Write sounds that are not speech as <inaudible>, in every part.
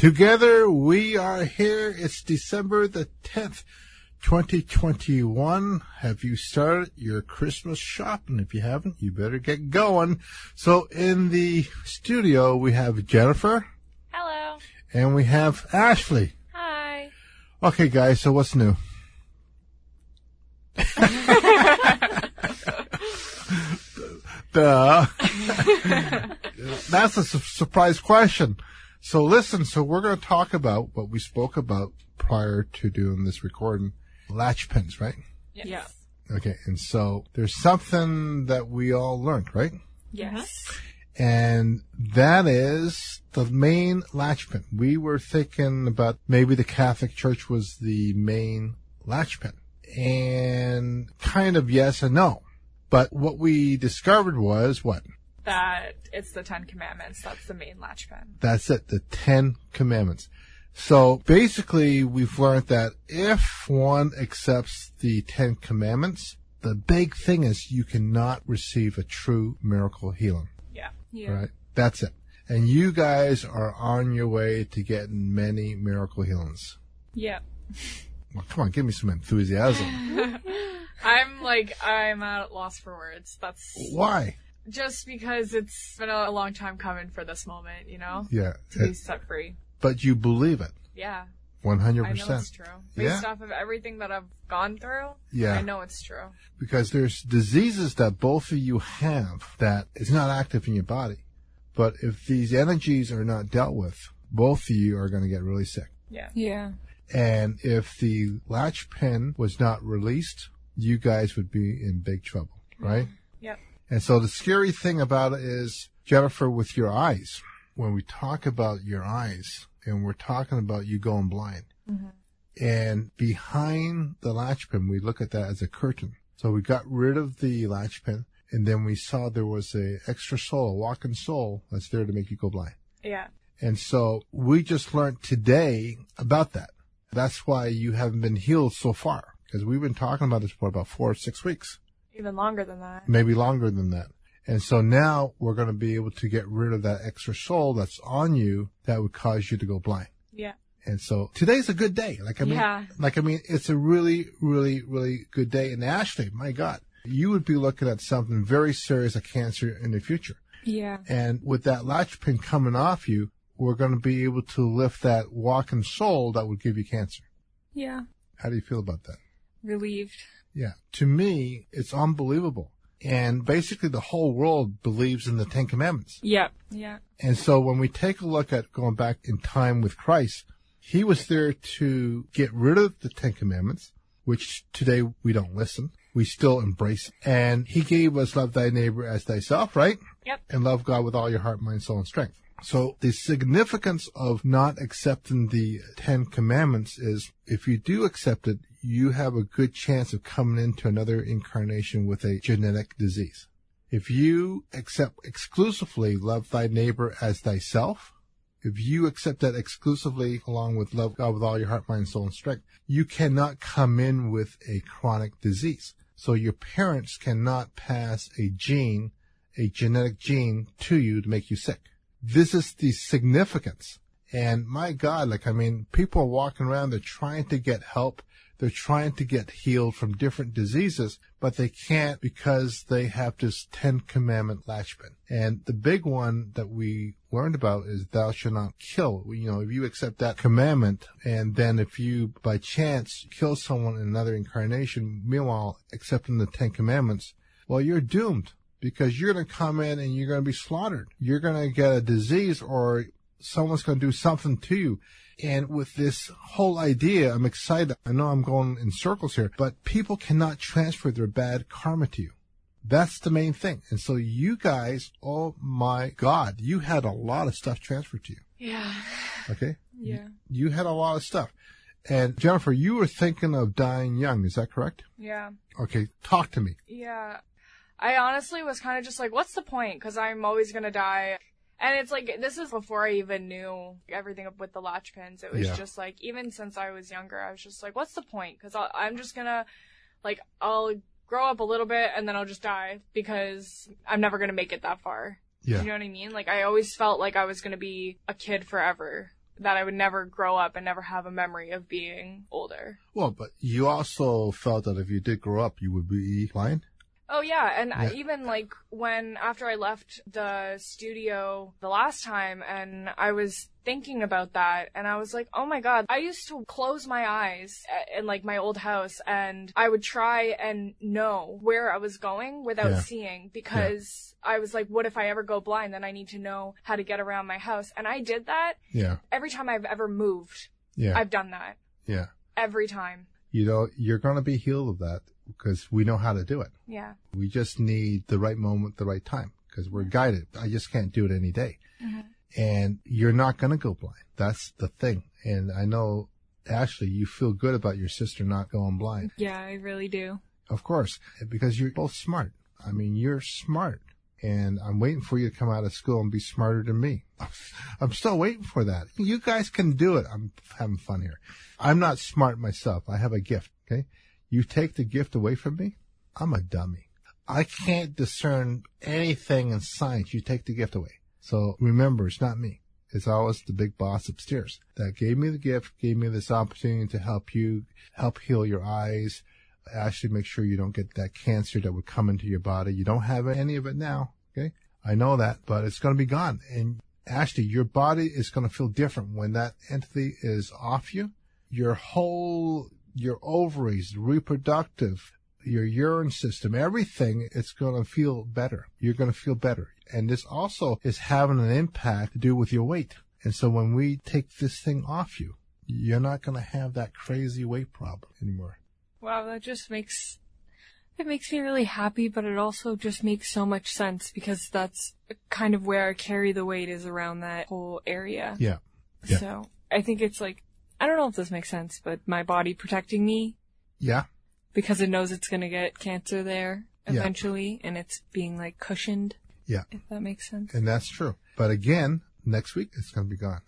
Together we are here. It's December the 10th, 2021. Have you started your Christmas shopping? If you haven't, you better get going. So in the studio, we have Jennifer Hello. and we have Ashley. Hi. Okay, guys, so what's new? <laughs> <laughs> Duh. That's a su- surprise question. So listen, so we're going to talk about what we spoke about prior to doing this recording. Latch pins, right? Yes. Yeah. Okay, and so there's something that we all learned, right? Yes. Mm-hmm. And that is the main latch pin. We were thinking about maybe the Catholic Church was the main latch pin. And kind of yes and no. But what we discovered was what? That it's the Ten Commandments. That's the main latch pin. That's it, the Ten Commandments. So basically, we've learned that if one accepts the Ten Commandments, the big thing is you cannot receive a true miracle healing. Yeah. Yeah. Right? That's it. And you guys are on your way to getting many miracle healings. Yeah. Well, come on, give me some enthusiasm. <laughs> I'm like I'm at a loss for words. That's Why? Just because it's been a long time coming for this moment, you know, Yeah. to be it- set free. but you believe it. Yeah. 100%. I know it's true. Based Yeah. off of everything that I've gone through, Yeah. I know it's true. because there's diseases that both of you have that is not active in your body. But if these energies are not dealt with, both of you are going to get really sick. Yeah. Yeah. And if the latch pin was not released, you guys would be in big trouble, right? Yep. And so the scary thing about it is, Jennifer, with your eyes, when we talk about your eyes and we're talking about you going blind, mm-hmm. and behind the latch pin, we look at that as a curtain. So we got rid of the latch pin and then we saw there was a extra soul, a walking soul that's there to make you go blind. Yeah. And so we just learned today about that. That's why you haven't been healed so far because we've been talking about this for about four or six weeks, Even longer than that. maybe longer than that. And so now we're going to be able to get rid of that extra soul that's on you that would cause you to go blind. Yeah. And so today's a good day. Like, I mean, Yeah. like, I mean, it's a really, really, really good day. And Ashley, my God, you would be looking at something very serious, a cancer in the future. Yeah. And with that latch pin coming off you, we're going to be able to lift that walking soul that would give you cancer. Yeah. How do you feel about that? Relieved. Yeah. To me, it's unbelievable. And basically the whole world believes in the Ten Commandments. Yep. Yeah. And so when we take a look at going back in time with Christ, he was there to get rid of the Ten Commandments, which today we don't listen. We still embrace. And he gave us love thy neighbor as thyself, right? Yep. And love God with all your heart, mind, soul, and strength. So the significance of not accepting the Ten Commandments is if you do accept it, you have a good chance of coming into another incarnation with a genetic disease. If you accept exclusively love thy neighbor as thyself, if you accept that exclusively along with love God with all your heart, mind, soul, and strength, you cannot come in with a chronic disease. So your parents cannot pass a gene, a genetic gene to you to make you sick. This is the significance. And my God, like, I mean, people are walking around, they're trying to get help. They're trying to get healed from different diseases, but they can't because they have this 10 commandment latch pin. And the big one that we learned about is thou shalt not kill. You know, if you accept that commandment and then if you by chance kill someone in another incarnation, meanwhile accepting the 10 commandments, well, you're doomed because you're going to come in and you're going to be slaughtered. You're going to get a disease or someone's going to do something to you. And with this whole idea, I'm excited. I know I'm going in circles here, but people cannot transfer their bad karma to you. That's the main thing. And so you guys, oh my God, you had a lot of stuff transferred to you. Yeah. Okay. Yeah. You had a lot of stuff. And Jennifer, you were thinking of dying young. Is that correct? Yeah. Okay. Talk to me. Yeah. I honestly was kind of just like, what's the point? Because I'm always going to die. And it's like, this is before I even knew everything up with the latch pins. It was Yeah. just like, even since I was younger, I was just like, what's the point? Because I'm just to, like, I'll grow up a little bit and then I'll just die because I'm never going to make it that far. Yeah. You know what I mean? Like, I always felt like I was going to be a kid forever. that I would never grow up and never have a memory of being older. Well, but you also felt that if you did grow up, you would be blind. Oh yeah, and Yeah. even like when after I left the studio the last time and I was thinking about that and I was like, "Oh my god, I used to close my eyes uh, in like my old house and I would try and know where I was going without Yeah. seeing because I was like, what if I ever go blind? Then I need to know how to get around my house." And I did that Yeah, every time I've ever moved. yeah, I've done that yeah. every time. You know, you're going to be healed of that because we know how to do it. Yeah. We just need the right moment, the right time because we're guided. I just can't do it any day. Mm-hmm. And you're not going to go blind. That's the thing. And I know, Ashley, you feel good about your sister not going blind. Yeah, I really do. Of course, because you're both smart. I mean, you're smart. And I'm waiting for you to come out of school and be smarter than me. <laughs> I'm still waiting for that. You guys can do it. I'm having fun here. I'm not smart myself. I have a gift. Okay. You take the gift away from me. I'm a dummy. I can't discern anything in science. You take the gift away. So remember, it's not me. It's always the big boss upstairs that gave me the gift, gave me this opportunity to help you, help heal your eyes, actually make sure you don't get that cancer that would come into your body. You don't have any of it now. Okay. I know that, but it's going to be gone. And actually your body is going to feel different when that entity is off you. Your whole, your ovaries, reproductive, your urine system, everything, it's going to feel better. You're going to feel better. And this also is having an impact to do with your weight. And so when we take this thing off you, you're not going to have that crazy weight problem anymore. Wow, that just makes it makes me really happy, but it also just makes so much sense because that's kind of where I carry the weight is around that whole area. Yeah. Yeah. So I think it's like I don't know if this makes sense, but my body protecting me Yeah. because it knows it's gonna get cancer there Yeah. eventually, and it's being like cushioned. Yeah. If that makes sense. And that's true. But again, next week it's going to be gone.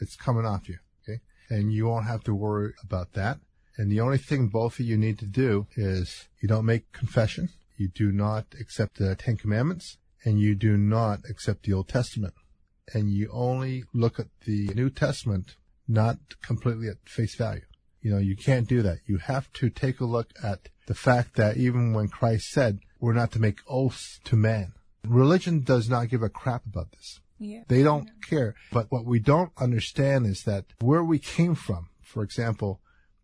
It's coming off you. Okay. And you won't have to worry about that. And the only thing both of you need to do is you don't make confession. You do not accept the Ten Commandments and you do not accept the Old Testament. And you only look at the New Testament, not completely at face value. You know, you can't do that. You have to take a look at the fact that even when Christ said we're not to make oaths to man, religion does not give a crap about this. Yeah. They don't care. But what we don't understand is that where we came from, for example,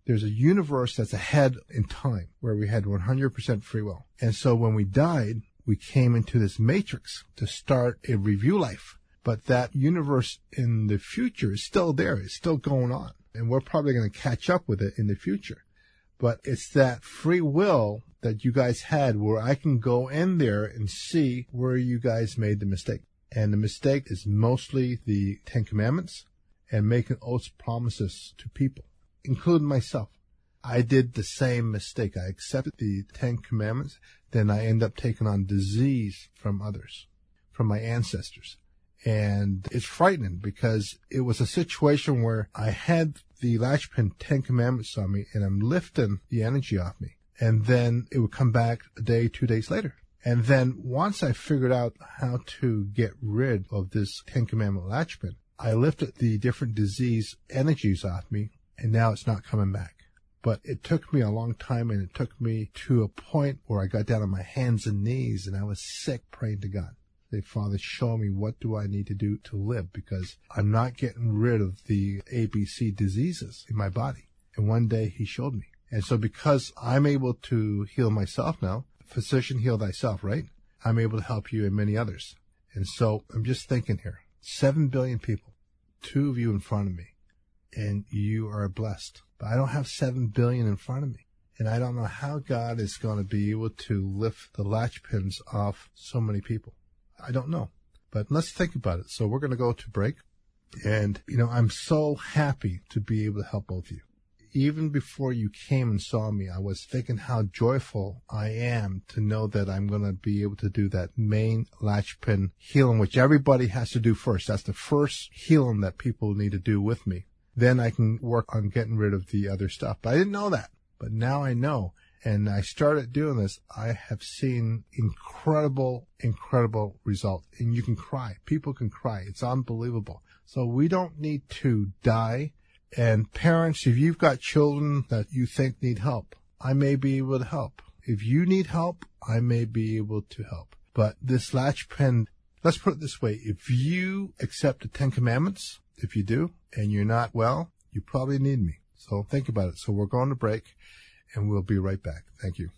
there's a universe that's ahead in time where we had 100% free will. And so when we died, we came into this matrix to start a review life. But that universe in the future is still there. It's still going on. And we're probably going to catch up with it in the future. But it's that free will that you guys had where I can go in there and see where you guys made the mistake. And the mistake is mostly the Ten Commandments and making oaths promises to people, including myself. I did the same mistake. I accepted the Ten Commandments, then I end up taking on disease from others, from my ancestors. And it's frightening because it was a situation where I had the Latchpin Ten Commandments on me and I'm lifting the energy off me. And then it would come back a day, two days later. And then once I figured out how to get rid of this Ten Commandment Latchpin, I lifted the different disease energies off me and now it's not coming back. But it took me a long time and it took me to a point where I got down on my hands and knees and I was sick praying to God. Father, show me what do I need to do to live because I'm not getting rid of the ABC diseases in my body. And one day he showed me. And so because I'm able to heal myself now, physician heal thyself, right? I'm able to help you and many others. And so I'm just thinking here, seven billion people, two of you in front of me, and you are blessed. But I don't have seven billion in front of me. And I don't know how God is going to be able to lift the latch pins off so many people. I don't know. But let's think about it. So we're going to go to break. And, you know, I'm so happy to be able to help both of you. Even before you came and saw me, I was thinking how joyful I am to know that I'm going to be able to do that main latch pin healing, which everybody has to do first. That's the first healing that people need to do with me. Then I can work on getting rid of the other stuff. But I didn't know that. But now I know. And I started doing this. I have seen incredible, incredible results. And you can cry. People can cry. It's unbelievable. So we don't need to die. And parents, if you've got children that you think need help, I may be able to help. If you need help, I may be able to help. But this latch pin, let's put it this way. If you accept the Ten Commandments, if you do, and you're not well, you probably need me. So think about it. So we're going to break and we'll be right back. Thank you.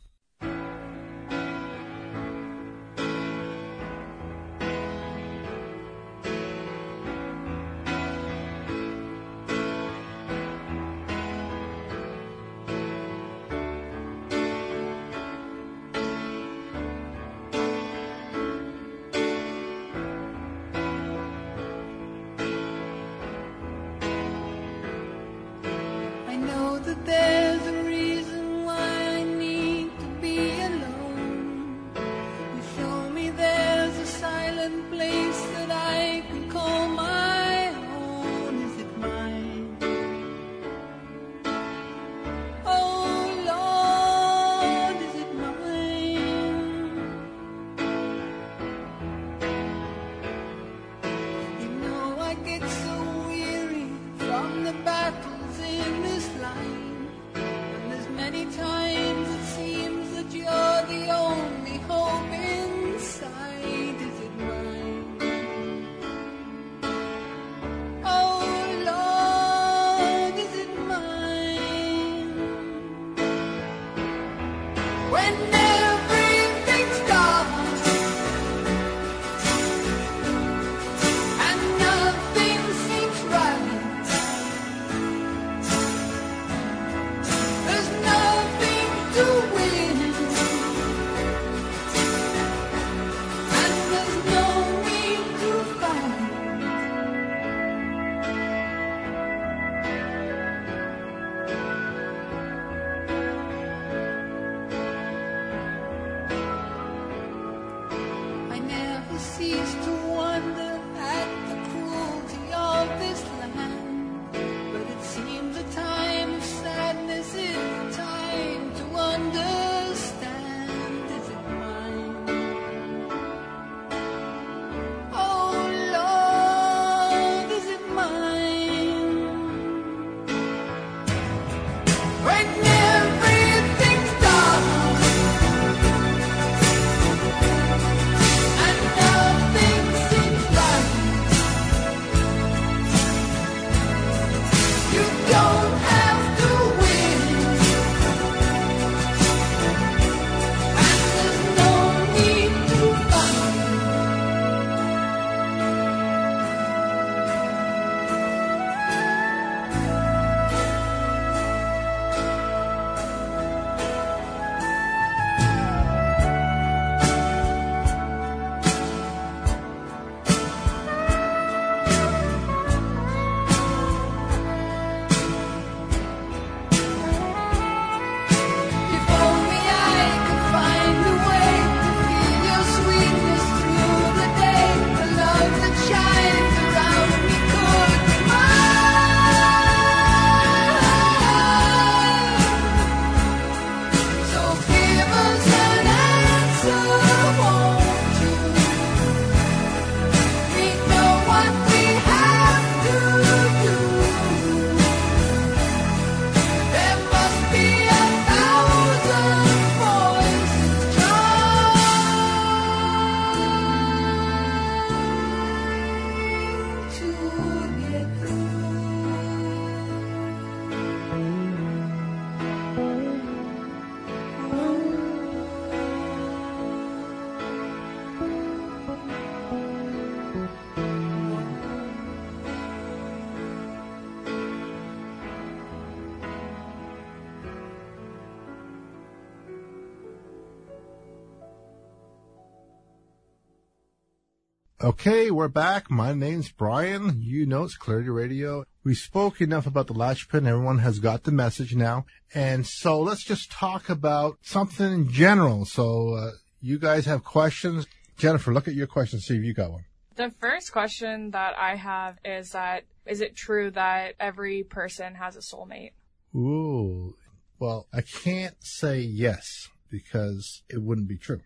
Okay, we're back. My name's Bryan. You know it's Clarity Radio. We spoke enough about the latch pin. Everyone has got the message now. And so let's just talk about something in general. So, uh, you guys have questions. Jennifer, look at your question. See if you got one. The first question that I have is that is it true that every person has a soulmate? Ooh. Well, I can't say yes because it wouldn't be true.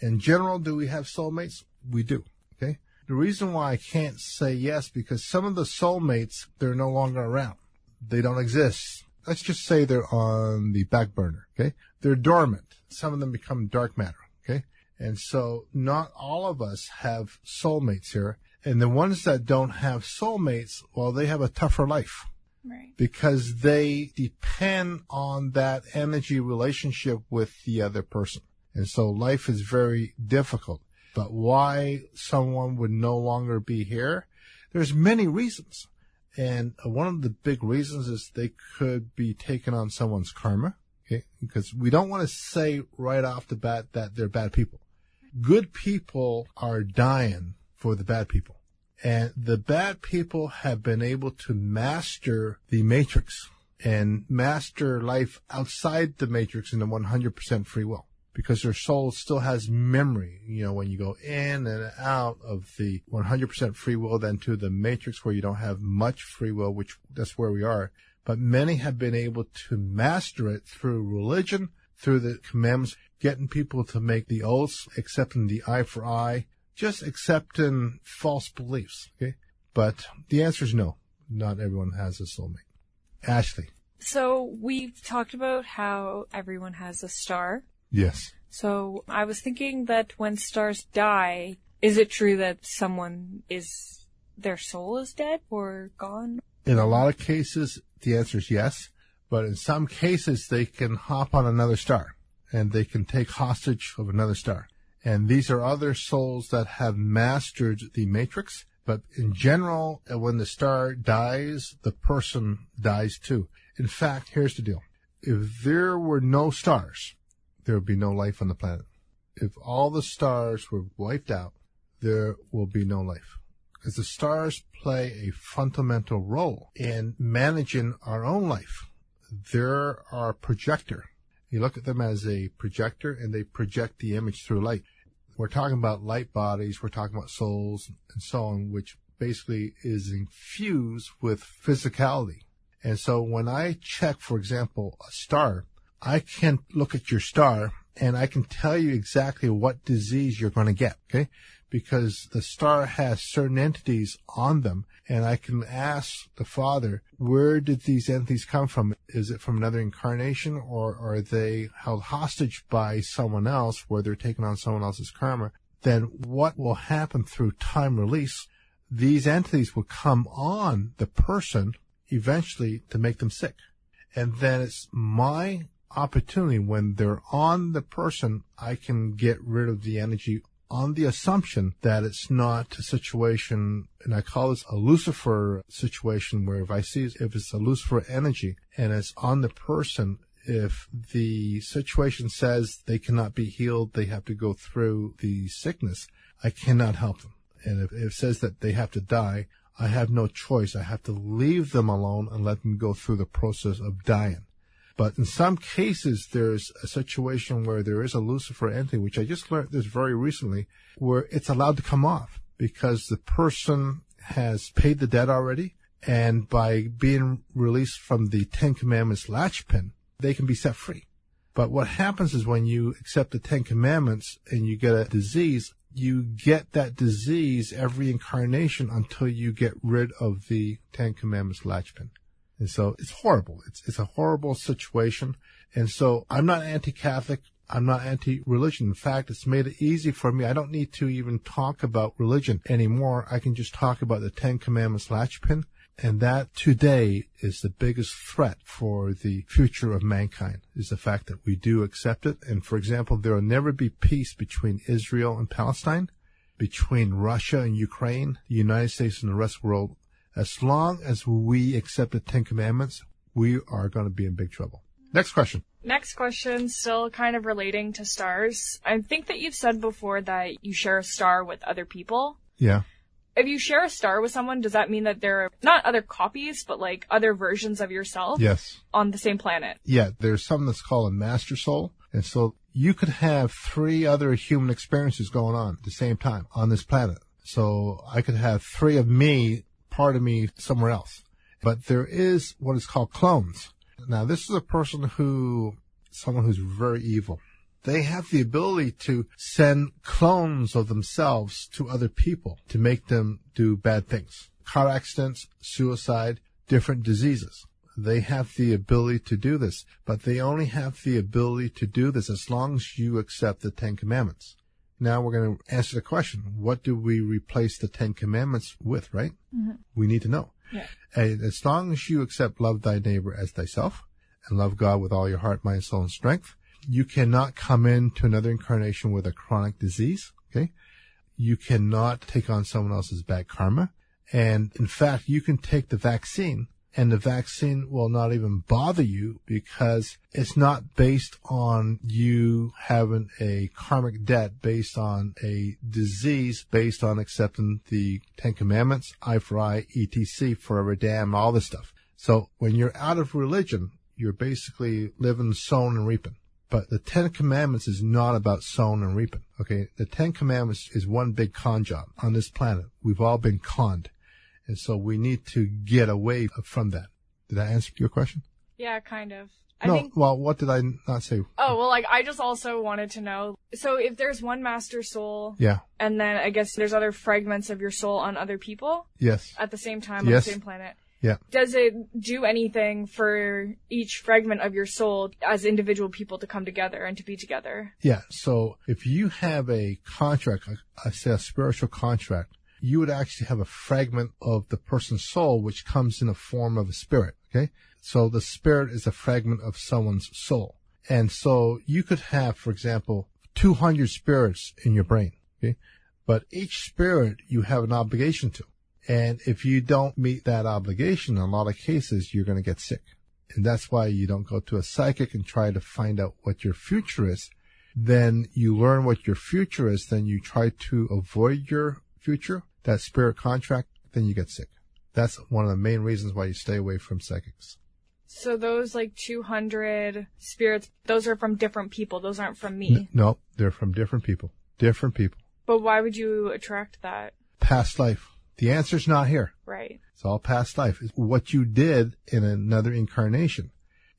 In general, do we have soulmates? We do. The reason why I can't say yes because some of the soulmates they're no longer around. They don't exist. Let's just say they're on the back burner. Okay, they're dormant. Some of them become dark matter. Okay, and so not all of us have soulmates here. And the ones that don't have soulmates, well, they have a tougher life Right. because they depend on that energy relationship with the other person. And so life is very difficult. But why someone would no longer be here? There's many reasons. And one of the big reasons is they could be taking on someone's karma. Okay. Because we don't want to say right off the bat that they're bad people. Good people are dying for the bad people. And the bad people have been able to master the matrix and master life outside the matrix in the 100% free will because their soul still has memory. You know, when you go in and out of the 100% free will, then to the matrix where you don't have much free will, which that's where we are. But many have been able to master it through religion, through the commandments, getting people to make the oaths, accepting the eye for eye, just accepting false beliefs. Okay. But the answer is no. Not everyone has a soulmate. Ashley. So we've talked about how everyone has a star. Yes. So I was thinking that when stars die, is it true that someone is their soul is dead or gone? In a lot of cases, the answer is yes. But in some cases, they can hop on another star and they can take hostage of another star. And these are other souls that have mastered the matrix. But in general, uh, when the star dies, the person dies too. In fact, here's the deal. If there were no stars, there would be no life on the planet. If all the stars were wiped out, there will be no life. Because the stars play a fundamental role in managing our own life. They're our projector. You look at them as a projector and they project the image through light. We're talking about light bodies, we're talking about souls and so on, which basically is infused with physicality. And so when I check, for example, a star, I can look at your star and I can tell you exactly what disease you're going to get. Okay. Because the star has certain entities on them and I can ask the father, where did these entities come from? Is it from another incarnation or are they held hostage by someone else where they're taking on someone else's karma? Then what will happen through time release? These entities will come on the person eventually to make them sick. And then it's my opportunity when they're on the person, I can get rid of the energy on the assumption that it's not a situation, and I call this a Lucifer situation where if I see if it's a Lucifer energy and it's on the person, if the situation says they cannot be healed, they have to go through the sickness, I cannot help them. And if it says that they have to die, I have no choice. I have to leave them alone and let them go through the process of dying. But in some cases, there's a situation where there is a Lucifer entity, which I just learned this very recently, where it's allowed to come off because the person has paid the debt already. And by being released from the Ten Commandments latch pin, they can be set free. But what happens is when you accept the Ten Commandments and you get a disease, you get that disease every incarnation until you get rid of the Ten Commandments latch pin. And so it's horrible. It's, it's a horrible situation. And so I'm not anti-Catholic. I'm not anti-religion. In fact, it's made it easy for me. I don't need to even talk about religion anymore. I can just talk about the Ten Commandments latchpin. And that today is the biggest threat for the future of mankind is the fact that we do accept it. And for example, there will never be peace between Israel and Palestine, between Russia and Ukraine, the United States and the rest of the world. As long as we accept the Ten Commandments, we are going to be in big trouble. Next question. Next question, still kind of relating to stars. I think that you've said before that you share a star with other people. Yeah. If you share a star with someone, does that mean that there are not other copies, but like other versions of yourself Yes. on the same planet? Yeah. There's something that's called a master soul. And so you could have three other human experiences going on at the same time on this planet. So I could have three of me, part of me somewhere else. But there is what is called clones. Now this is a person who, someone who's very evil. They have the ability to send clones of themselves to other people to make them do bad things. Car accidents, suicide, different diseases. They have the ability to do this, but they only have the ability to do this as long as you accept the Ten Commandments. Now we're going to answer the question, what do we replace the Ten Commandments with, right? Mm-hmm. We need to know. Yeah. And as long as you accept love thy neighbor as thyself and love God with all your heart, mind, soul, and strength, you cannot come into another incarnation with a chronic disease. Okay. You cannot take on someone else's bad karma. And in fact, you can take the vaccine and the vaccine will not even bother you because it's not based on you having a karmic debt based on a disease based on accepting the Ten Commandments, eye for eye, etc., forever damn, all this stuff. So when you're out of religion, you're basically living sown and reaping. But the Ten Commandments is not about sowing and reaping. Okay. The Ten Commandments is one big con job on this planet. We've all been conned. And so we need to get away from that. Did I answer your question? Yeah, kind of. I no. think. Well, what did I not say? Oh, well, like, I just also wanted to know. So if there's one master soul, Yeah. and then I guess there's other fragments of your soul on other people Yes. at the same time Yes. on the same planet. Yeah. Does it do anything for each fragment of your soul as individual people to come together and to be together? Yeah. So if you have a contract, I- I say a spiritual contract, you would actually have a fragment of the person's soul, which comes in a form of a spirit. Okay. So the spirit is a fragment of someone's soul. And so you could have, for example, 200 spirits in your brain. Okay. But each spirit you have an obligation to. And if you don't meet that obligation, in a lot of cases, you're going to get sick. And that's why you don't go to a psychic and try to find out what your future is. Then you learn what your future is. Then you try to avoid your future, that spirit contract. Then you get sick. That's one of the main reasons why you stay away from psychics. So those like 200 spirits, those are from different people. Those aren't from me. No, they're from different people. Different people. But why would you attract that? Past life. The answer's not here. Right. It's all past life. It's what you did in another incarnation.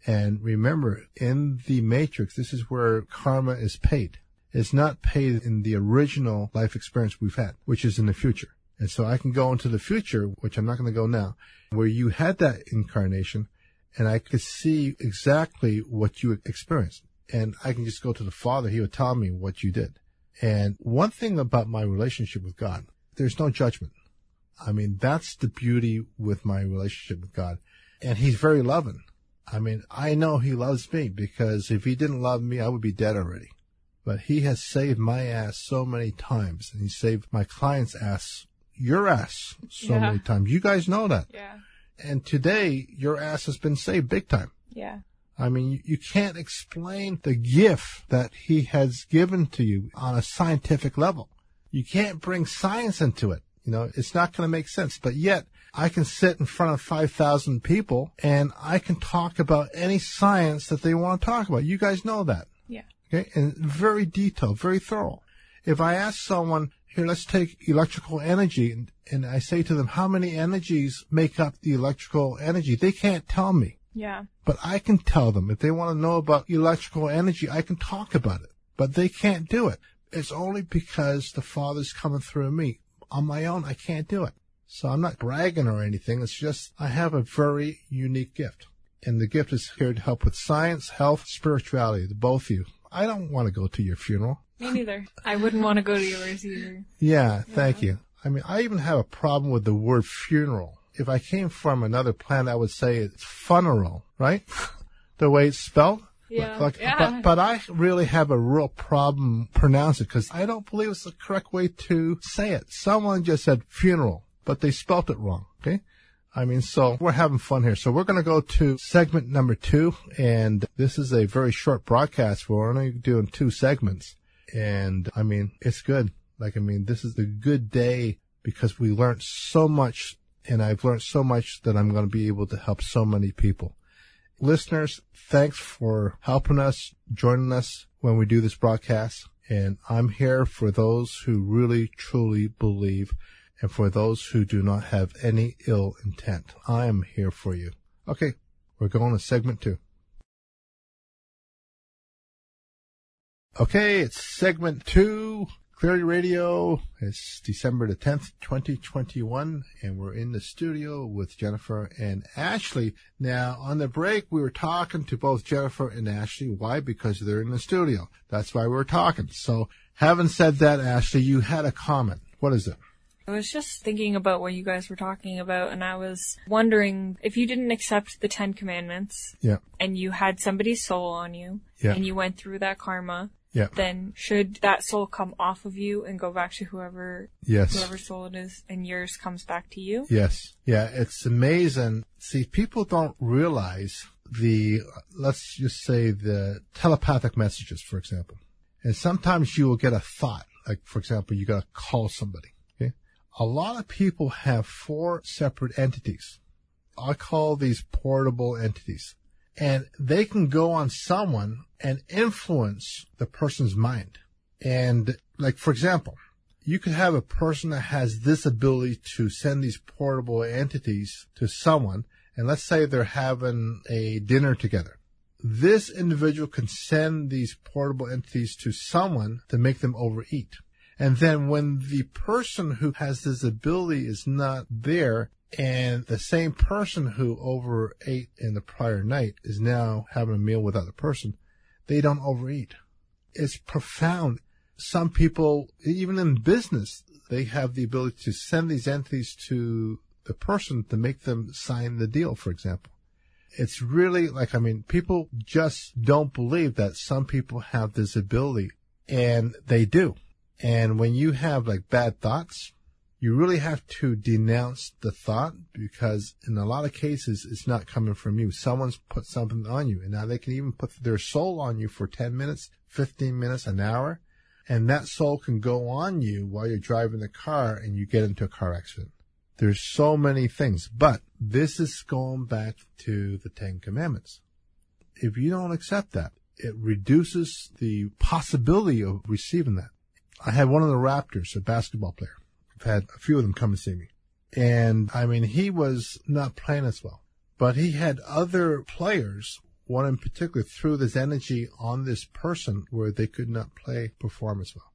And remember, in the matrix, this is where karma is paid. It's not paid in the original life experience we've had, which is in the future. And so I can go into the future, which I'm not going to go now, where you had that incarnation and I could see exactly what you experienced. And I can just go to the Father. He would tell me what you did. And one thing about my relationship with God, there's no judgment. I mean, that's the beauty with my relationship with God. And he's very loving. I mean, I know he loves me because if he didn't love me, I would be dead already. But he has saved my ass so many times and he saved my client's ass, your ass so Yeah. many times. You guys know that. Yeah. And today your ass has been saved big time. Yeah. I mean, you, you can't explain the gift that he has given to you on a scientific level. You can't bring science into it. You know, it's not going to make sense. But yet, I can sit in front of 5,000 people and I can talk about any science that they want to talk about. You guys know that. Okay. And very detailed, very thorough. If I ask someone, here, let's take electrical energy and, and I say to them, how many energies make up the electrical energy? They can't tell me. Yeah. But I can tell them if they want to know about electrical energy, I can talk about it. But they can't do it. It's only because the Father's coming through me. On my own, I can't do it. So I'm not bragging or anything. It's just I have a very unique gift. And the gift is here to help with science, health, spirituality, the both of you. I don't want to go to your funeral. Me neither. I wouldn't want to go to yours either. Yeah, thank you. I mean, I even have a problem with the word funeral. If I came from another planet, I would say it's funeral, right? <laughs> the way it's spelled. Yeah. Like, Yeah. but, but I really have a real problem pronouncing it because I don't believe it's the correct way to say it. Someone just said funeral, but they spelt it wrong. Okay. I mean, so we're having fun here. So we're going to go to segment number two. And this is a very short broadcast. We're only doing two segments. And I mean, it's good. Like, I mean, this is a good day because we learned so much and I've learned so much that I'm going to be able to help so many people. Listeners, thanks for helping us, joining us when we do this broadcast. And I'm here for those who really, truly believe and for those who do not have any ill intent. I am here for you. Okay, we're going to segment two. Okay, it's segment two, Clarity Radio. It's December the 10th, 2021, and we're in the studio with Jennifer and Ashley. Now, on the break, we were talking to both Jennifer and Ashley. Why? Because they're in the studio. That's why we we're talking. So, having said that, Ashley, you had a comment. What is it? I was just thinking about what you guys were talking about, and I was wondering if you didn't accept the Ten Commandments Yeah. and you had somebody's soul on you, Yeah. and you went through that karma, Yeah. then should that soul come off of you and go back to whoever Yes. whoever soul it is, and yours comes back to you? Yes. Yeah, it's amazing. See, people don't realize the, let's just say the telepathic messages, for example. And sometimes you will get a thought, like, for example, you gotta call somebody. A lot of people have four separate entities. I call these portable entities. And they can go on someone and influence the person's mind. And like, for example, you could have a person that has this ability to send these portable entities to someone, and let's say they're having a dinner together. This individual can send these portable entities to someone to make them overeat. And then when the person who has this ability is not there, and the same person who overate in the prior night is now having a meal with other person, they don't overeat. It's profound some people, even in business, they have the ability to send these entities to the person to make them sign the deal, for example. It's really like, I mean, people just don't believe that some people have this ability and they do. And when you have like bad thoughts, you really have to denounce the thought because in a lot of cases, it's not coming from you. Someone's put something on you and now they can even put their soul on you for 10 minutes, 15 minutes, an hour and that soul can go on you while you're driving the car and you get into a car accident. There's so many things, but this is going back to the Ten Commandments. If you don't accept that, it reduces the possibility of receiving that. I had one of the Raptors, a basketball player. I've had a few of them come and see me. And I mean, he was not playing as well, but he had other players one in particular threw this energy on this person where they could not play perform as well.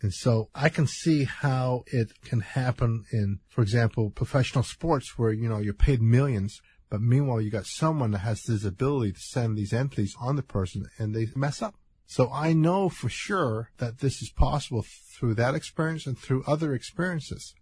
And so I can see how it can happen in, for example, professional sports where, you know, you're paid millions, but meanwhile you got someone that has this ability to send these entities on the person and they mess up. So I know for sure that this is possible through that experience and through other experiences.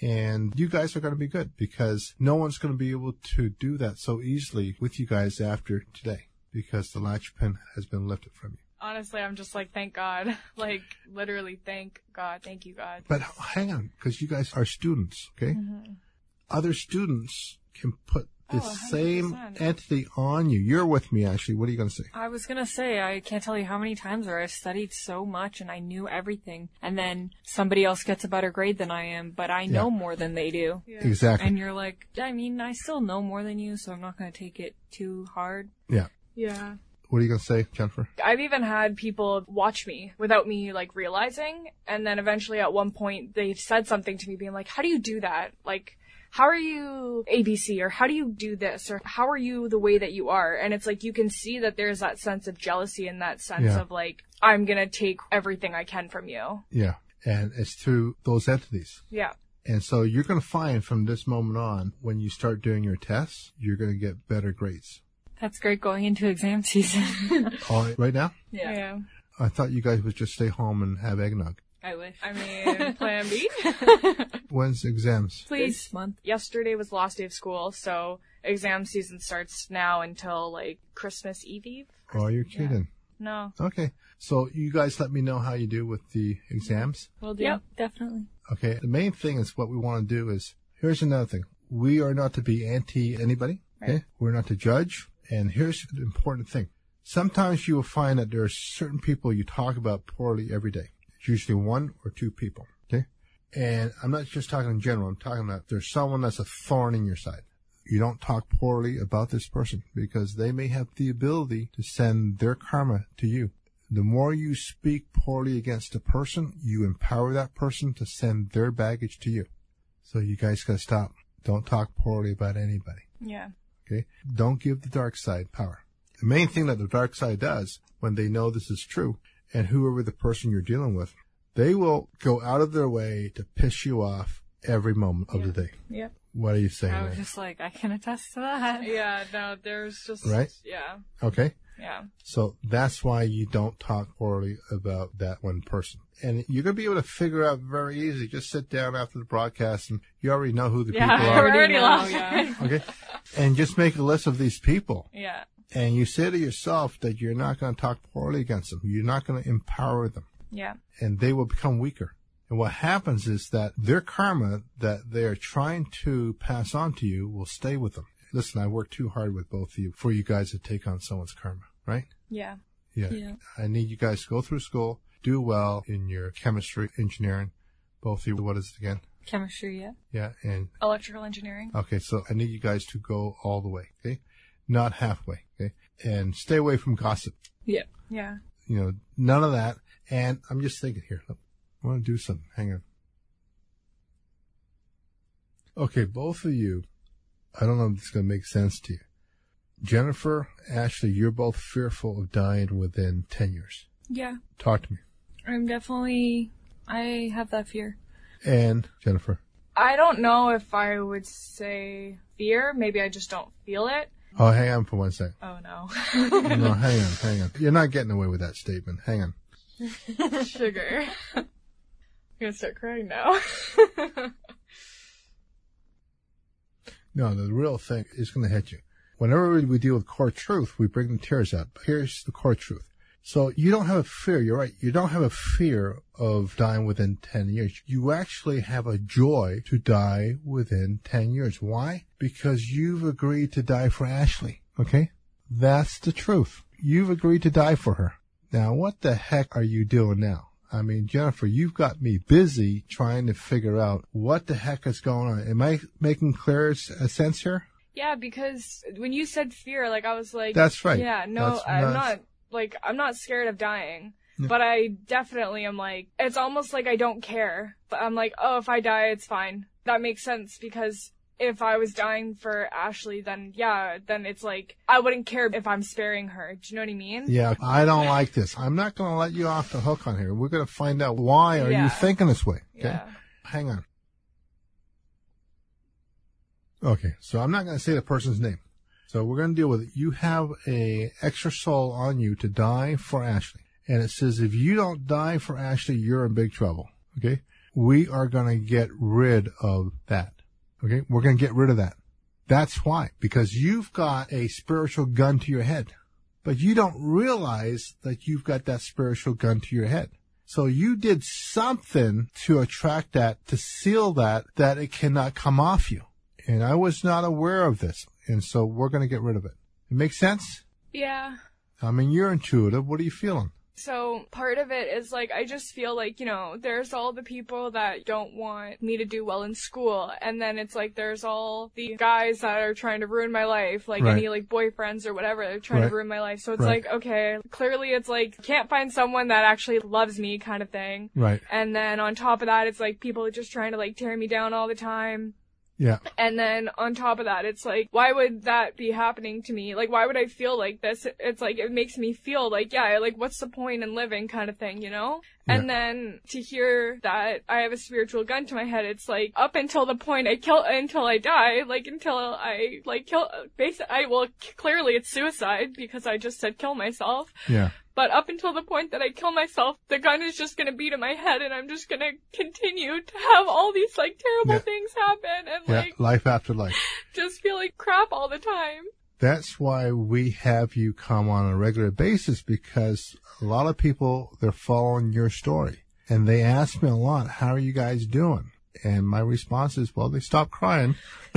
And you guys are going to be good because no one's going to be able to do that so easily with you guys after today because the latch pin has been lifted from you. Honestly, I'm just like, thank God. <laughs> Like, literally, thank God. Thank you, God. But hang on, because you guys are students, okay? Mm-hmm. Other students can put the Oh, same entity on you. You're with me, Ashley. What are you going to say? I was gonna say, I can't tell you how many times where I've studied so much and I knew everything, and then somebody else gets a better grade than I am, but I know more than they do. Exactly. And you're like, I mean, I still know more than you, so I'm not gonna take it too hard. yeah. Yeah. What are you going to say, Jennifer? I've even had people watch me without me like realizing, and then eventually at one point they've said something to me being like, how do you do that? Like, how are you ABC or how do you do this or how are you the way that you are? And it's like you can see that there's that sense of jealousy and that sense Yeah. of like, I'm gonna take everything I can from you. Yeah. And it's through those entities. Yeah. And so you're going to find from this moment on, when you start doing your tests, you're going to get better grades. That's great going into exam season. <laughs> All right, right now? Yeah. I thought you guys would just stay home and have eggnog. I wish. I mean, plan B. <laughs> When's exams? Please. This month. Yesterday was the last day of school, so exam season starts now until like Christmas Eve Eve. Oh, you're kidding. No. Okay. So you guys let me know how you do with the exams. We'll do. Yep, definitely. Okay. The main thing is what we want to do is here's another thing. We are not to be anti anybody. Okay. We're not to judge. And here's the important thing. Sometimes you will find that there are certain people you talk about poorly every day. It's usually one or two people. Okay. And I'm not just talking in general. I'm talking about there's someone that's a thorn in your side. You don't talk poorly about this person because they may have the ability to send their karma to you. The more you speak poorly against a person, you empower that person to send their baggage to you. So you guys gotta stop. Don't talk poorly about anybody. Yeah. Okay? Don't give the dark side power. The main thing that the dark side does when they know this is true and whoever the person you're dealing with, they will go out of their way to piss you off every moment of the day. Yeah. What are you saying? I was there? just like, I can attest to that. <laughs> Yeah, no, there's just Right? Yeah, Okay. yeah, So that's why you don't talk poorly about that one person. And you're going to be able to figure out very easy. Just sit down after the broadcast and you already know who the Yeah, people I are. already know, yeah. Okay. <laughs> And just make a list of these people. yeah, And you say to yourself that you're not going to talk poorly against them. You're not going to empower them. yeah, and they will become weaker. And what happens is that their karma that they're trying to pass on to you will stay with them. Listen, I worked too hard with both of you for you guys to take on someone's karma, right? yeah, Yeah. Yeah. I need you guys to go through school, do well in your chemistry, engineering. Both of you, what is it again? Chemistry, yeah. Yeah. And electrical engineering. okay, so I need you guys to go all the way, okay? Not halfway, okay? And stay away from gossip. Yeah. Yeah, You know, none of that. And I'm just thinking here, look, I want to do something. Hang on. Okay, both of you, I don't know if this is going to make sense to you. Jennifer, Ashley, you're both fearful of dying within 10 years. yeah. Talk to me. I'm definitely. I have that fear. And Jennifer. I don't know if I would say fear. Maybe I just don't feel it. Oh, hang on for one second. Oh no. No, hang on, hang on. <laughs> You're not getting away with that statement. Hang on. <laughs> Sugar. I'm gonna start crying now. <laughs> No, the real thing is to hit you. Whenever we deal with core truth, we bring the tears out. But here's the core truth. So you don't have a fear. You're right. You don't have a fear of dying within 10 years. You actually have a joy to die within 10 years. Why? Because you've agreed to die for Ashley. Okay? That's the truth. You've agreed to die for her. Now, what the heck are you doing now? I mean, Jennifer, you've got me busy trying to figure out what the heck is going on. Am I making clear uh, sense here? yeah, because when you said fear, like I was like, That's right. Yeah, no, That's I'm not like I'm not scared of dying. But I definitely am like it's almost like I don't care. But I'm like, oh, if I die, it's fine. That makes sense because if I was dying for Ashley, then yeah, then it's like I wouldn't care if I'm sparing her. Do you know what I mean? Yeah, I don't like this. I'm not going to let you off the hook on here. We're going to find out why are Yeah. you thinking this way. Okay. Yeah. Hang on. Okay, so I'm not going to say the person's name. So we're going to deal with it. You have a extra soul on you to die for Ashley. And it says if you don't die for Ashley, you're in big trouble. Okay? We are going to get rid of that. Okay? We're going to get rid of that. That's why. Because you've got a spiritual gun to your head. But you don't realize that you've got that spiritual gun to your head. So you did something to attract that, to seal that, that it cannot come off you. And I was not aware of this. And so we're going to get rid of it. It makes sense? Yeah. I mean, you're intuitive. What are you feeling? So part of it is like I just feel like, you know, there's all the people that don't want me to do well in school and then it's like there's all the guys that are trying to ruin my life, like Right. any like boyfriends or whatever, they're trying Right. to ruin my life. So it's Right. like, okay, clearly it's like can't find someone that actually loves me kind of thing. Right. And then on top of that it's like people are just trying to like tear me down all the time. Yeah. And then on top of that, it's like, why would that be happening to me? Like, why would I feel like this? It's like, it makes me feel like, yeah, like, what's the point in living kind of thing, you know? And then to hear that I have a spiritual gun to my head, it's like, up until the point I kill, until I die, like, until I, like, kill, basically, I, well, clearly it's suicide because I just said kill myself. Yeah. But up until the point that I kill myself, the gun is just gonna be to my head and I'm just gonna continue to have all these like terrible Yeah. things happen and Yeah. like Life after life. <laughs> just feel like crap all the time. That's why we have you come on a regular basis because a lot of people, they're following your story and they ask me a lot, how are you guys doing? And my response is, well, they stopped crying. <laughs>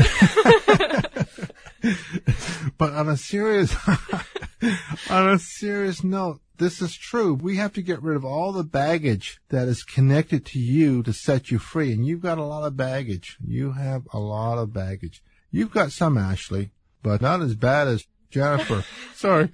but on a serious, <laughs> on a serious note, this is true. We have to get rid of all the baggage that is connected to you to set you free. And you've got a lot of baggage. You have a lot of baggage. You've got some, Ashley, but not as bad as Jennifer. <laughs> Sorry.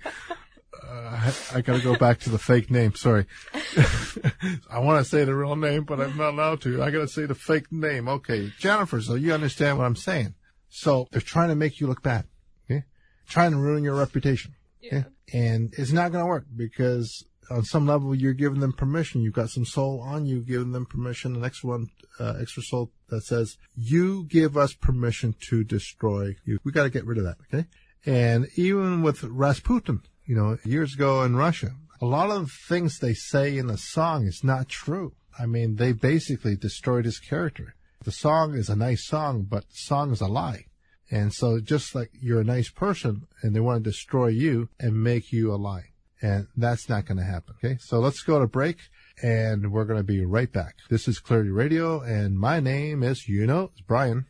Uh, I, I gotta go back to the fake name. Sorry. <laughs> I want to say the real name, but I'm not allowed to. I gotta say the fake name. Okay. Jennifer, so you understand what I'm saying. So they're trying to make you look bad. Okay. Trying to ruin your reputation. Yeah. And it's not going to work because on some level, you're giving them permission. You've got some soul on you, giving them permission. The next one, uh, extra soul that says, you give us permission to destroy you. We got to get rid of that. Okay. And even with Rasputin, you know, years ago in Russia, a lot of the things they say in the song is not true. I mean, they basically destroyed his character. The song is a nice song, but the song is a lie. And so just like you're a nice person and they want to destroy you and make you a lie. And that's not going to happen. Okay. So let's go to break and we're going to be right back. This is Clarity Radio and my name is, you know, it's Bryan.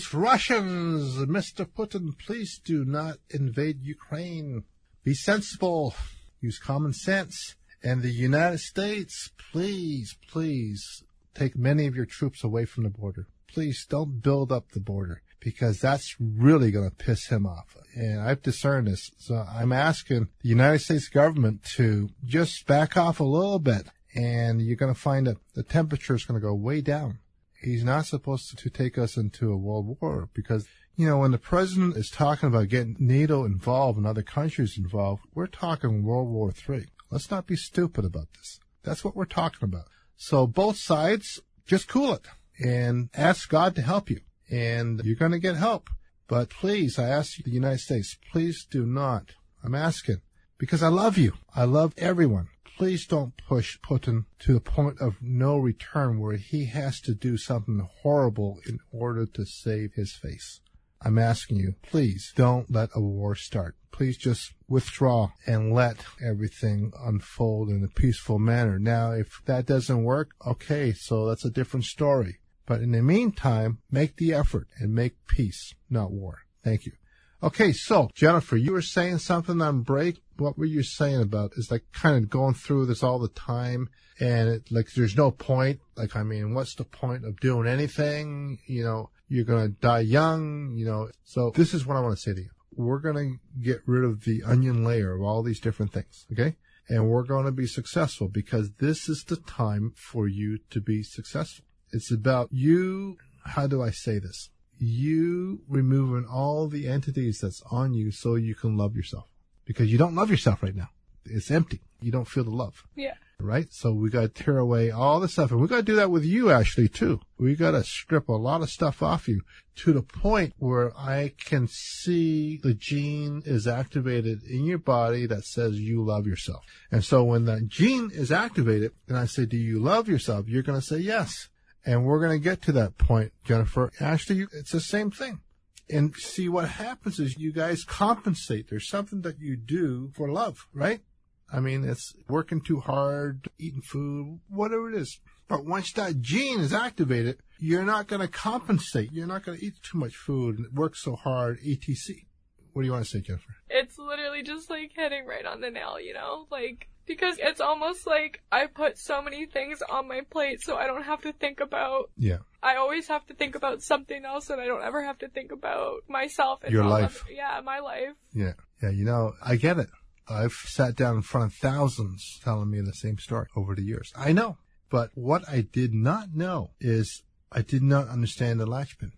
Those Russians! Mr. Putin, please do not invade Ukraine. Be sensible. Use common sense. And the United States, please, please take many of your troops away from the border. Please don't build up the border because that's really going to piss him off. And I've discerned this. So I'm asking the United States government to just back off a little bit and you're going to find that the temperature is going to go way down. He's not supposed to take us into a world war because, you know, when the president is talking about getting NATO involved and other countries involved, we're talking World War III. Let's not be stupid about this. That's what we're talking about. So both sides, just cool it and ask God to help you and you're going to get help. But please, I ask you, the United States, please do not. I'm asking because I love you. I love everyone. Please don't push Putin to the point of no return where he has to do something horrible in order to save his face. I'm asking you, please don't let a war start. Please just withdraw and let everything unfold in a peaceful manner. Now, if that doesn't work, okay, so that's a different story. But in the meantime, make the effort and make peace, not war. Thank you. Okay, so Jennifer, you were saying something on break. What were you saying about? Is like kind of going through this all the time, and it, like there's no point. Like I mean, what's the point of doing anything? You know, you're gonna die young. You know, so this is what I want to say to you. We're gonna get rid of the onion layer of all these different things. Okay. And we're going to be successful because this is the time for you to be successful. It's about you. How do I say this? you removing all the entities that's on you so you can love yourself because you don't love yourself right now. It's empty. You don't feel the love. Yeah. Right? So we got to tear away all the stuff and we got to do that with you, Ashley, too. We got to strip a lot of stuff off you to the point where I can see the gene is activated in your body that says you love yourself. And so when that gene is activated and I say, do you love yourself? You're going to say yes. And we're going to get to that point, Jennifer. Ashley, it's the same thing. And see what happens is you guys compensate. There's something that you do for love, right? I mean, it's working too hard, eating food, whatever it is. But once that gene is activated, you're not going to compensate. You're not going to eat too much food and work so hard, etc. What do you want to say, Jennifer? It's literally just like hitting right on the nail, you know? Like, because it's almost like I put so many things on my plate so I don't have to think about. Yeah. I always have to think about something else and I don't ever have to think about myself and Your life. of- yeah, my life. Yeah. Yeah. You know, I get it. I've sat down in front of thousands telling me the same story over the years. I know. But what I did not know is I did not understand the latch pin.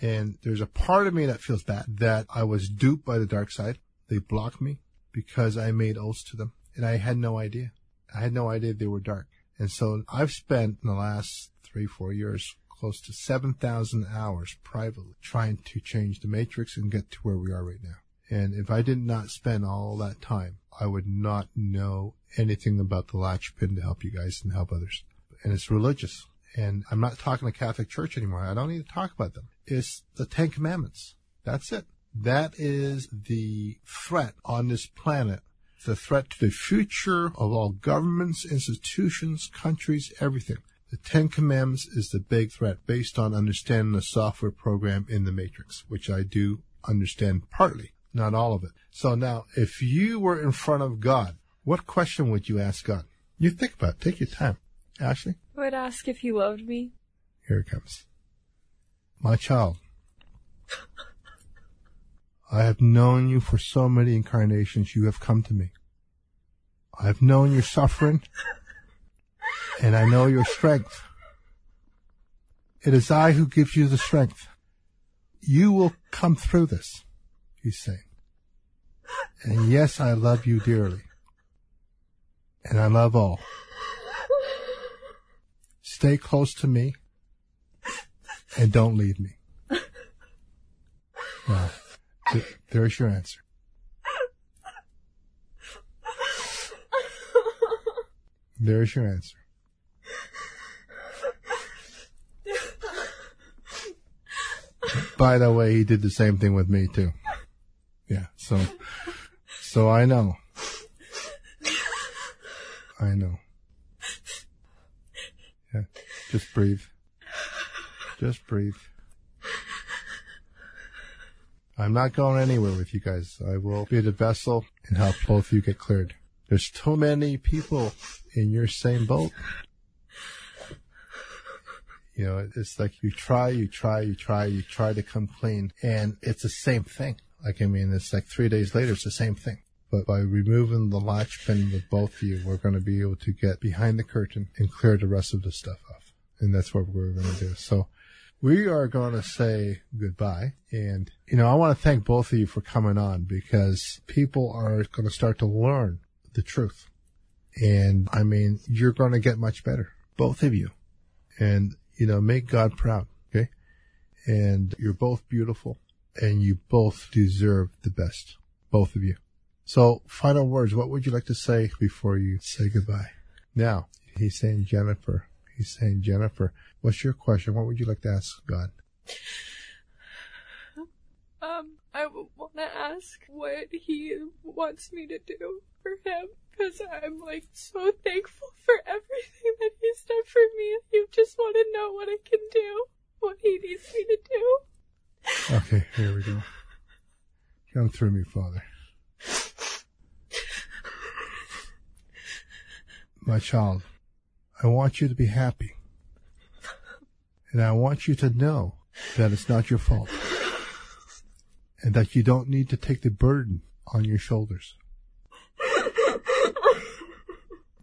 And there's a part of me that feels bad that I was duped by the dark side. They blocked me because I made oaths to them and I had no idea. I had no idea they were dark. And so I've spent in the last three, four years close to 7,000 hours privately trying to change the matrix and get to where we are right now. And if I did not spend all that time, I would not know anything about the latch pin to help you guys and help others. And it's religious. And I'm not talking the Catholic Church anymore. I don't need to talk about them. It's the Ten Commandments. That's it. That is the threat on this planet. The threat to the future of all governments, institutions, countries, everything. The Ten Commandments is the big threat based on understanding the software program in the Matrix, which I do understand partly, not all of it. So now, if you were in front of God, what question would you ask God? You think about it. Take your time. Ashley, I would ask if he loved me. here it comes. My child, <laughs> I have known you for so many incarnations. You have come to me. I have known your suffering, <laughs> and I know your strength. It is I who gives you the strength. You will come through this, he's saying. And yes, I love you dearly. And I love all. Stay close to me and don't leave me. <laughs> Now, th- <laughs> there's your answer. There's your answer. By the way, he did the same thing with me too. Yeah, so, so I know. I know. Yeah, just breathe. Just breathe. I'm not going anywhere with you guys. I will be the vessel and help both of you get cleared. There's too many people in your same boat. You know, it's like you try, you try, you try, you try to come clean, and it's the same thing. Like, I mean, it's like three days later, it's the same thing. But by removing the latch pin with both of you, we're going to be able to get behind the curtain and clear the rest of the stuff off. And that's what we're going to do. So we are going to say goodbye. And, you know, I want to thank both of you for coming on because people are going to start to learn the truth. And I mean, you're going to get much better, both of you. And, you know, make God proud. Okay. And you're both beautiful and you both deserve the best, both of you. So final words. What would you like to say before you say goodbye? Now he's saying Jennifer. He's saying Jennifer. What's your question? What would you like to ask God? Um, I want to ask what he wants me to do for him because I'm like so thankful for everything that he's done for me. You just want to know what I can do, what he needs me to do. Okay, here we go. Come through me, Father. My child, I want you to be happy. And I want you to know that it's not your fault. And that you don't need to take the burden on your shoulders.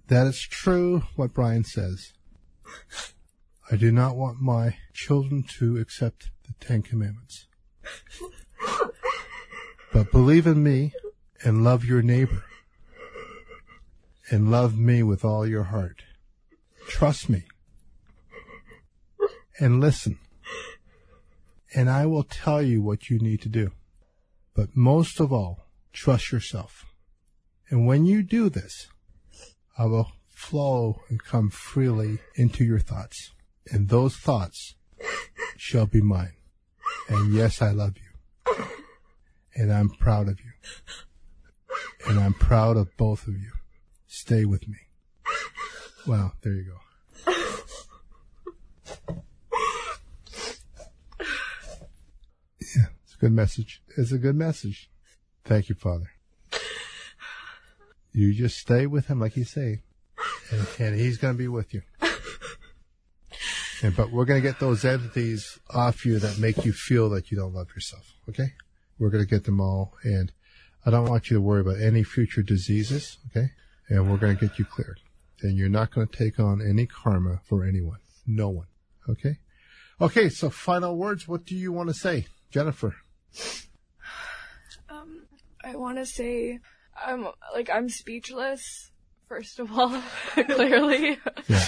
That is true what Bryan says. I do not want my children to accept the Ten Commandments. But believe in me and love your neighbor. And love me with all your heart. Trust me. And listen. And I will tell you what you need to do. But most of all, trust yourself. And when you do this, I will flow and come freely into your thoughts. And those thoughts shall be mine. And yes, I love you. And I'm proud of you. And I'm proud of both of you. Stay with me. Wow, there you go. Yeah, it's a good message. It's a good message. Thank you, Father. You just stay with him, like you say, and, and he's going to be with you. And, but we're going to get those entities off you that make you feel that you don't love yourself. Okay? We're going to get them all. And I don't want you to worry about any future diseases. Okay? And we're going to get you cleared. And you're not going to take on any karma for anyone. No one. Okay? Okay. So final words. What do you want to say? Jennifer? Um, I want to say, I'm like I'm speechless. First of all, <laughs> clearly. Yeah.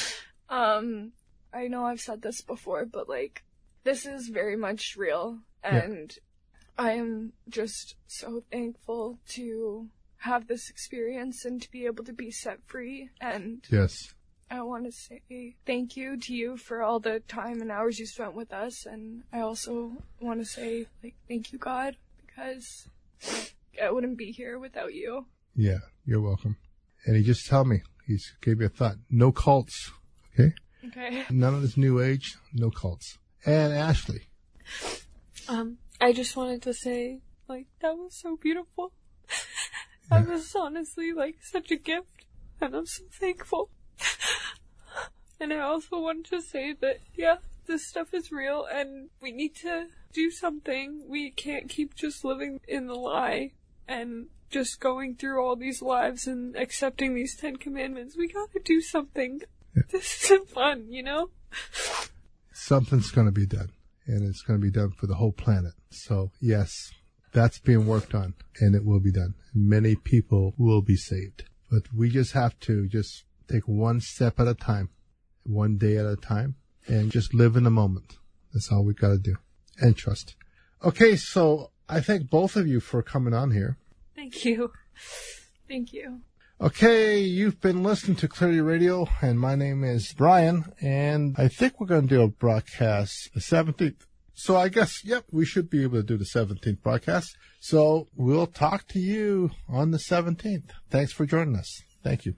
Um, I know I've said this before, but like, this is very much real, and I am just so thankful to have this experience and to be able to be set free. And Yes. I want to say thank you to you for all the time and hours you spent with us, and I also want to say like thank you God because I wouldn't be here without you. Yeah. You're welcome. And he just told me, he gave me a thought. No cults. Okay? Okay. None of this new age. No cults. And Ashley. Um, I just wanted to say, like, that was so beautiful. That was honestly, like, such a gift, and I'm so thankful. <laughs> and I also wanted to say that, yeah, this stuff is real, and we need to do something. We can't keep just living in the lie, and just going through all these lives and accepting these Ten Commandments. We gotta do something. <laughs> This isn't fun, you know? Something's to be done. And it's to be done for the whole planet. So yes, that's being worked on and it will be done. Many people will be saved. But we just have to just take one step at a time, one day at a time, and just live in the moment. That's all we got to do. And trust. Okay, so I thank both of you for coming on here. Thank you. Thank you. Okay, you've been listening to Clarity Radio, and my name is Bryan, and I think we're going to do a broadcast the 17th. So I guess, yep, we should be able to do the 17th broadcast. So we'll talk to you on the 17th. Thanks for joining us. Thank you.